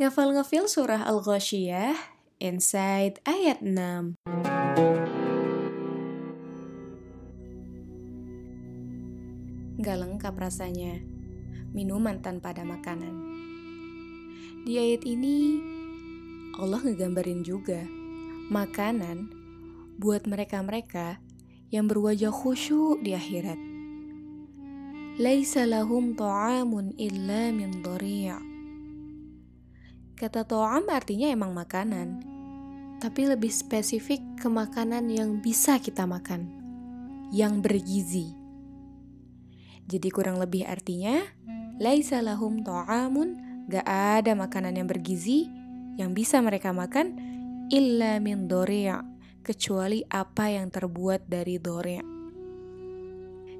Ngafal-ngafil surah Al-Ghoshiyah, Inside ayat 6. Gak lengkap rasanya, minuman tanpa ada makanan. Di ayat ini, Allah ngegambarin juga makanan buat mereka-mereka yang berwajah khusyuk di akhirat. Laisa lahum ta'amun illa min dhari' Kata to'am artinya emang makanan, tapi lebih spesifik ke makanan yang bisa kita makan, yang bergizi. Jadi kurang lebih artinya, laisa lahum to'amun, gak ada makanan yang bergizi yang bisa mereka makan, illa min dorea, kecuali apa yang terbuat dari dorea.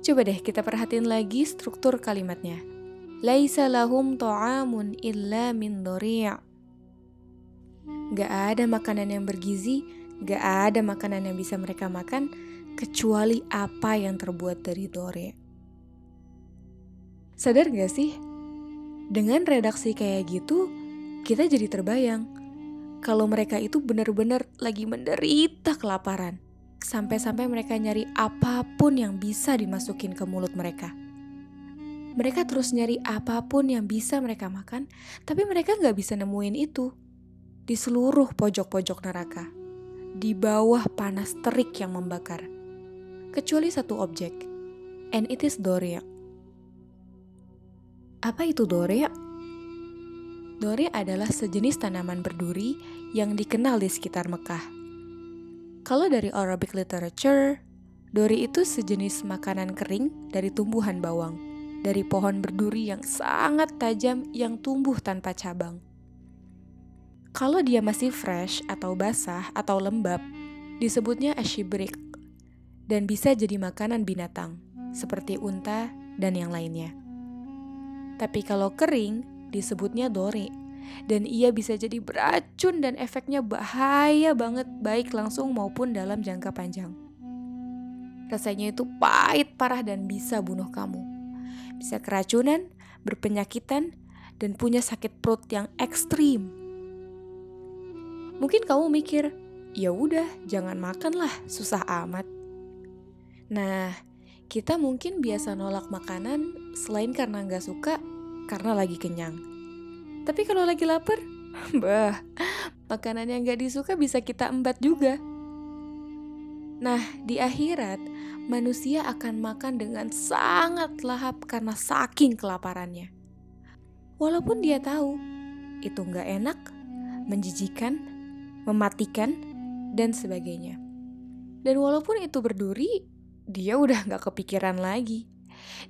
Coba deh kita perhatiin lagi struktur kalimatnya. Laisa lahum to'amun illa min dorea. Gak ada makanan yang bergizi, gak ada makanan yang bisa mereka makan, kecuali apa yang terbuat dari dore. Sadar gak sih? Dengan redaksi kayak gitu, kita jadi terbayang kalau mereka itu benar-benar lagi menderita kelaparan. Sampai-sampai mereka nyari apa pun yang bisa dimasukin ke mulut mereka. Mereka terus nyari apa pun yang bisa mereka makan, tapi mereka nggak bisa nemuin itu di seluruh pojok-pojok neraka, di bawah panas terik yang membakar, kecuali satu objek, and it is Doria. Apa itu Doria? Doria adalah sejenis tanaman berduri yang dikenal di sekitar Mekah. Kalau dari Arabic literature, dori itu sejenis makanan kering dari tumbuhan bawang, dari pohon berduri yang sangat tajam yang tumbuh tanpa cabang. Kalau dia masih fresh atau basah atau lembab, disebutnya ashibrik dan bisa jadi makanan binatang seperti unta dan yang lainnya. Tapi kalau kering, disebutnya dore dan ia bisa jadi beracun dan efeknya bahaya banget baik langsung maupun dalam jangka panjang. Rasanya itu pahit parah dan bisa bunuh kamu. Bisa keracunan, berpenyakitan, dan punya sakit perut yang ekstrim Mungkin kamu mikir, ya udah, jangan makan lah, susah amat. Nah, kita mungkin biasa nolak makanan selain karena nggak suka, karena lagi kenyang. Tapi kalau lagi lapar, bah, makanan yang nggak disuka bisa kita embat juga. Nah, di akhirat, manusia akan makan dengan sangat lahap karena saking kelaparannya. Walaupun dia tahu itu nggak enak, menjijikan, mematikan, dan sebagainya. Dan walaupun itu berduri, dia udah gak kepikiran lagi.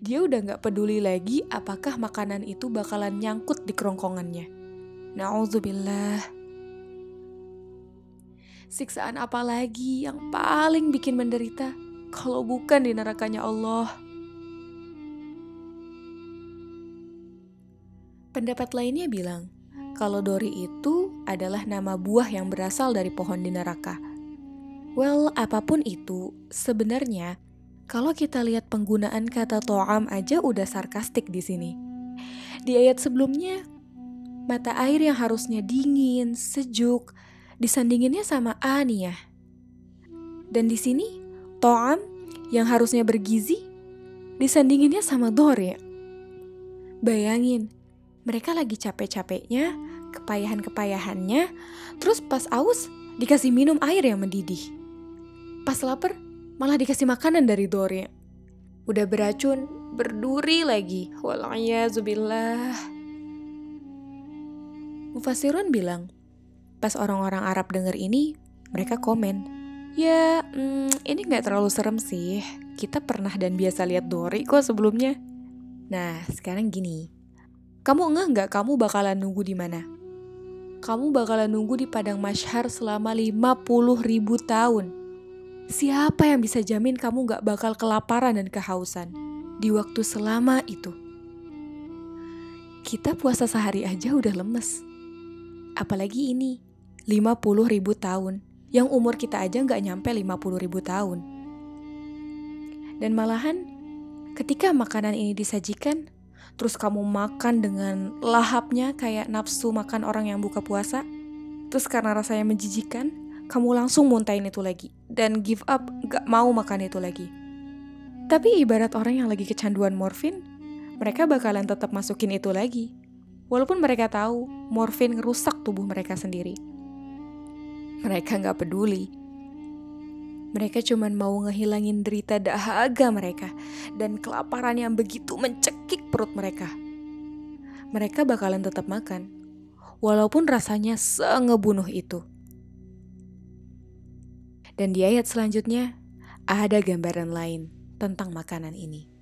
Dia udah gak peduli lagi apakah makanan itu bakalan nyangkut di kerongkongannya. Na'udzubillah. Siksaan apa lagi yang paling bikin menderita kalau bukan di nerakanya Allah? Pendapat lainnya bilang, kalau Dori itu adalah nama buah yang berasal dari pohon di neraka. Well, apa pun itu, sebenarnya kalau kita lihat penggunaan kata to'am aja udah sarkastik di sini. Di ayat sebelumnya, mata air yang harusnya dingin, sejuk, disandinginnya sama aniyah. Dan di sini, to'am yang harusnya bergizi, disandinginnya sama dore. Bayangin, mereka lagi capek-capeknya, kepayahan-kepayahannya, terus pas aus dikasih minum air yang mendidih. Pas lapar malah dikasih makanan dari Dore. Udah beracun, berduri lagi. Walayazubillah. Mufasirun bilang, pas orang-orang Arab denger ini, mereka komen, Ya, hmm, ini gak terlalu serem sih. Kita pernah dan biasa lihat Dori kok sebelumnya. Nah, sekarang gini. Kamu ngeh nggak kamu bakalan nunggu di mana? Kamu bakalan nunggu di padang masyhar selama 50 ribu tahun. Siapa yang bisa jamin kamu nggak bakal kelaparan dan kehausan di waktu selama itu? Kita puasa sehari aja udah lemes. Apalagi ini, 50 ribu tahun. Yang umur kita aja nggak nyampe 50 ribu tahun. Dan malahan, ketika makanan ini disajikan, terus kamu makan dengan lahapnya kayak nafsu makan orang yang buka puasa, terus karena rasanya menjijikan, kamu langsung muntahin itu lagi dan give up gak mau makan itu lagi. Tapi ibarat orang yang lagi kecanduan morfin, mereka bakalan tetap masukin itu lagi. Walaupun mereka tahu morfin ngerusak tubuh mereka sendiri. Mereka gak peduli. Mereka cuma mau ngehilangin derita dahaga mereka dan kelaparan yang begitu mencekik perut mereka. Mereka bakalan tetap makan, walaupun rasanya sengebunuh itu. Dan di ayat selanjutnya, ada gambaran lain tentang makanan ini.